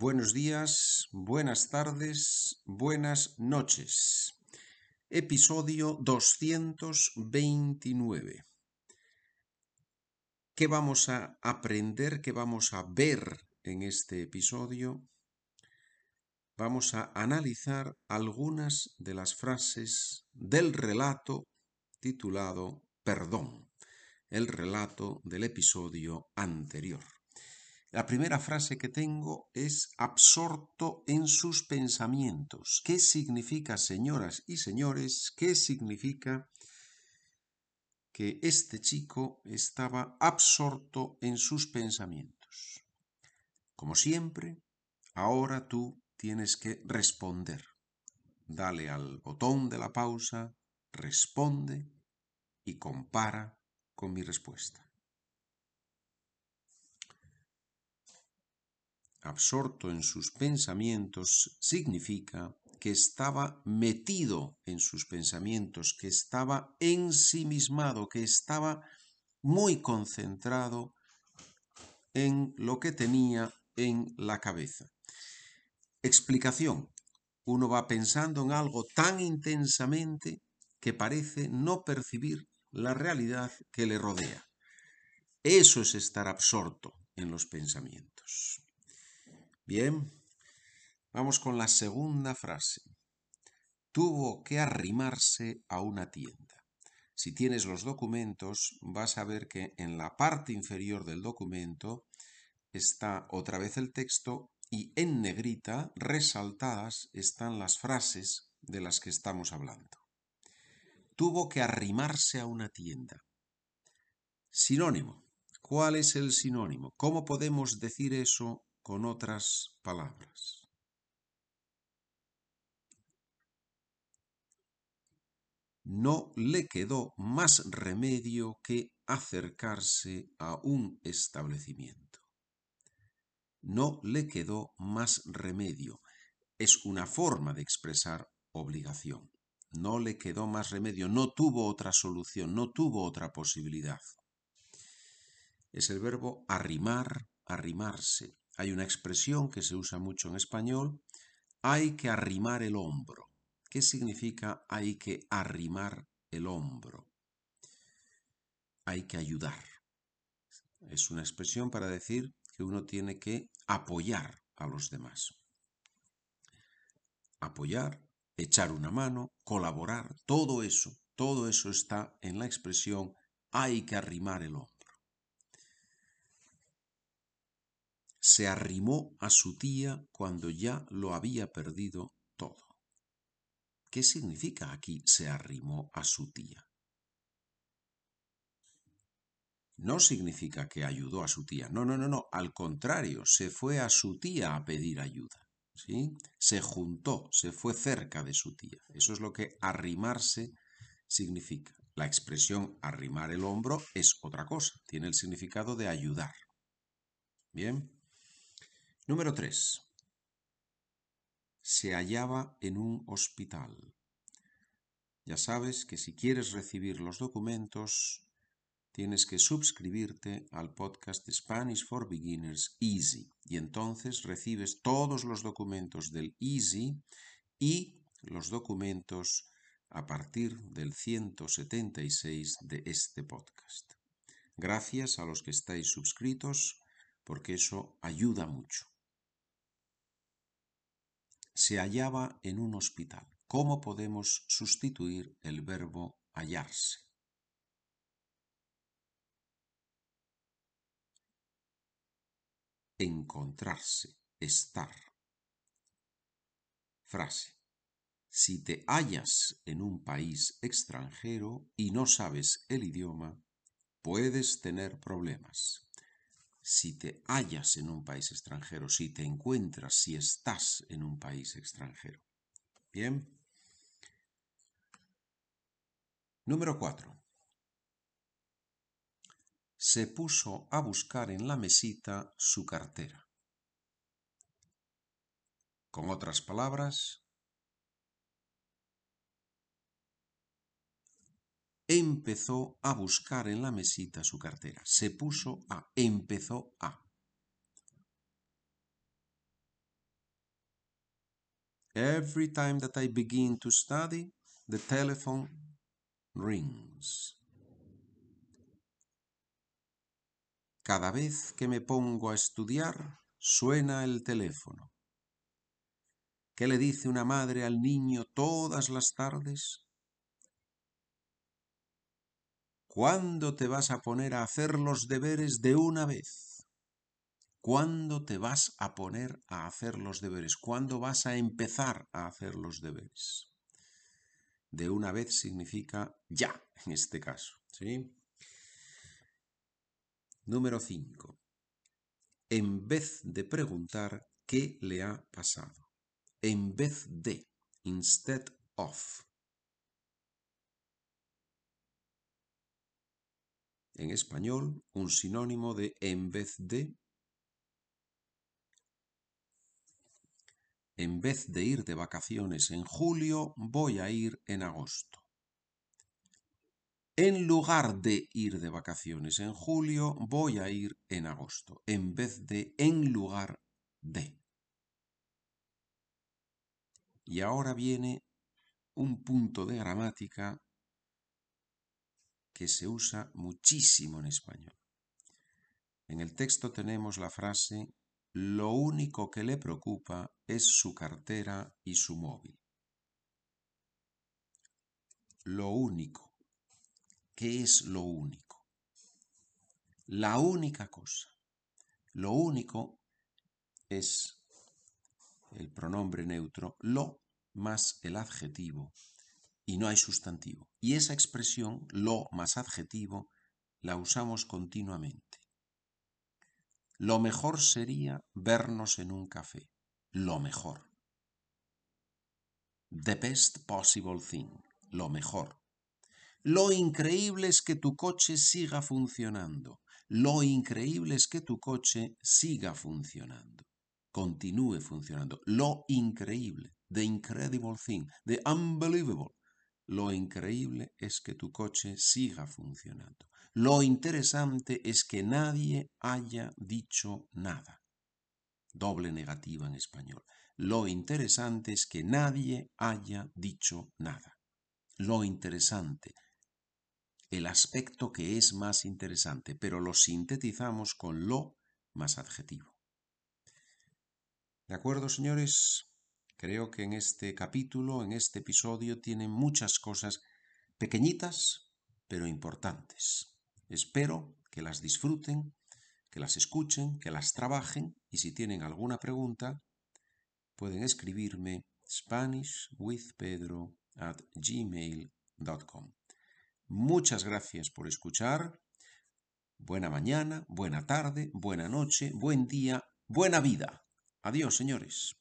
Buenos días, buenas tardes, buenas noches. Episodio 229. ¿Qué vamos a aprender? ¿Qué vamos a ver en este episodio? Vamos a analizar algunas de las frases del relato titulado Perdón, el relato del episodio anterior. La primera frase que tengo es absorto en sus pensamientos. ¿Qué significa, señoras y señores? ¿Qué significa que este chico estaba absorto en sus pensamientos? Como siempre, ahora tú tienes que responder. Dale al botón de la pausa, responde y compara con mi respuesta. Absorto en sus pensamientos significa que estaba metido en sus pensamientos, que estaba ensimismado, que estaba muy concentrado en lo que tenía en la cabeza. Explicación. Uno va pensando en algo tan intensamente que parece no percibir la realidad que le rodea. Eso es estar absorto en los pensamientos. Bien, vamos con la segunda frase. Tuvo que arrimarse a una tienda. Si tienes los documentos, vas a ver que en la parte inferior del documento está otra vez el texto y en negrita, resaltadas, están las frases de las que estamos hablando. Tuvo que arrimarse a una tienda. Sinónimo. ¿Cuál es el sinónimo? ¿Cómo podemos decir eso con otras palabras. No le quedó más remedio que acercarse a un establecimiento. No le quedó más remedio. Es una forma de expresar obligación. No le quedó más remedio, no tuvo otra solución, no tuvo otra posibilidad. Es el verbo arrimar, arrimarse. Hay una expresión que se usa mucho en español, hay que arrimar el hombro. ¿Qué significa hay que arrimar el hombro? Hay que ayudar. Es una expresión para decir que uno tiene que apoyar a los demás. Apoyar, echar una mano, colaborar, todo eso, todo eso está en la expresión hay que arrimar el hombro. Se arrimó a su tía cuando ya lo había perdido todo. ¿Qué significa aquí se arrimó a su tía? No significa que ayudó a su tía. No, no, no, no. Al contrario, se fue a su tía a pedir ayuda. ¿sí? Se juntó, se fue cerca de su tía. Eso es lo que arrimarse significa. La expresión arrimar el hombro es otra cosa. Tiene el significado de ayudar. Bien. Número 3. Se hallaba en un hospital. Ya sabes que si quieres recibir los documentos, tienes que suscribirte al podcast Spanish for Beginners Easy y entonces recibes todos los documentos del Easy y los documentos a partir del 176 de este podcast. Gracias a los que estáis suscritos porque eso ayuda mucho se hallaba en un hospital. ¿Cómo podemos sustituir el verbo hallarse? Encontrarse, estar. Frase. Si te hallas en un país extranjero y no sabes el idioma, puedes tener problemas si te hallas en un país extranjero, si te encuentras, si estás en un país extranjero. Bien. Número 4. Se puso a buscar en la mesita su cartera. Con otras palabras, empezó a buscar en la mesita su cartera. Se puso a, empezó a. Every time that I begin to study, the telephone rings. Cada vez que me pongo a estudiar, suena el teléfono. ¿Qué le dice una madre al niño todas las tardes? ¿Cuándo te vas a poner a hacer los deberes de una vez? ¿Cuándo te vas a poner a hacer los deberes? ¿Cuándo vas a empezar a hacer los deberes? De una vez significa ya, en este caso. ¿sí? Número 5. En vez de preguntar qué le ha pasado. En vez de. Instead of. En español, un sinónimo de en vez de. En vez de ir de vacaciones en julio, voy a ir en agosto. En lugar de ir de vacaciones en julio, voy a ir en agosto, en vez de en lugar de. Y ahora viene un punto de gramática que se usa muchísimo en español. En el texto tenemos la frase lo único que le preocupa es su cartera y su móvil. Lo único. ¿Qué es lo único? La única cosa. Lo único es el pronombre neutro, lo más el adjetivo, y no hay sustantivo. Y esa expresión, lo más adjetivo, la usamos continuamente. Lo mejor sería vernos en un café. Lo mejor. The best possible thing. Lo mejor. Lo increíble es que tu coche siga funcionando. Lo increíble es que tu coche siga funcionando. Continúe funcionando. Lo increíble. The incredible thing. The unbelievable. Lo increíble es que tu coche siga funcionando. Lo interesante es que nadie haya dicho nada. Doble negativa en español. Lo interesante es que nadie haya dicho nada. Lo interesante el aspecto que es más interesante, pero lo sintetizamos con lo más adjetivo. ¿De acuerdo, señores? Creo que en este capítulo, en este episodio, tienen muchas cosas pequeñitas, pero importantes. Espero que las disfruten, que las escuchen, que las trabajen y si tienen alguna pregunta, pueden escribirme spanishwithpedro at gmail.com. Muchas gracias por escuchar. Buena mañana, buena tarde, buena noche, buen día, buena vida. Adiós, señores.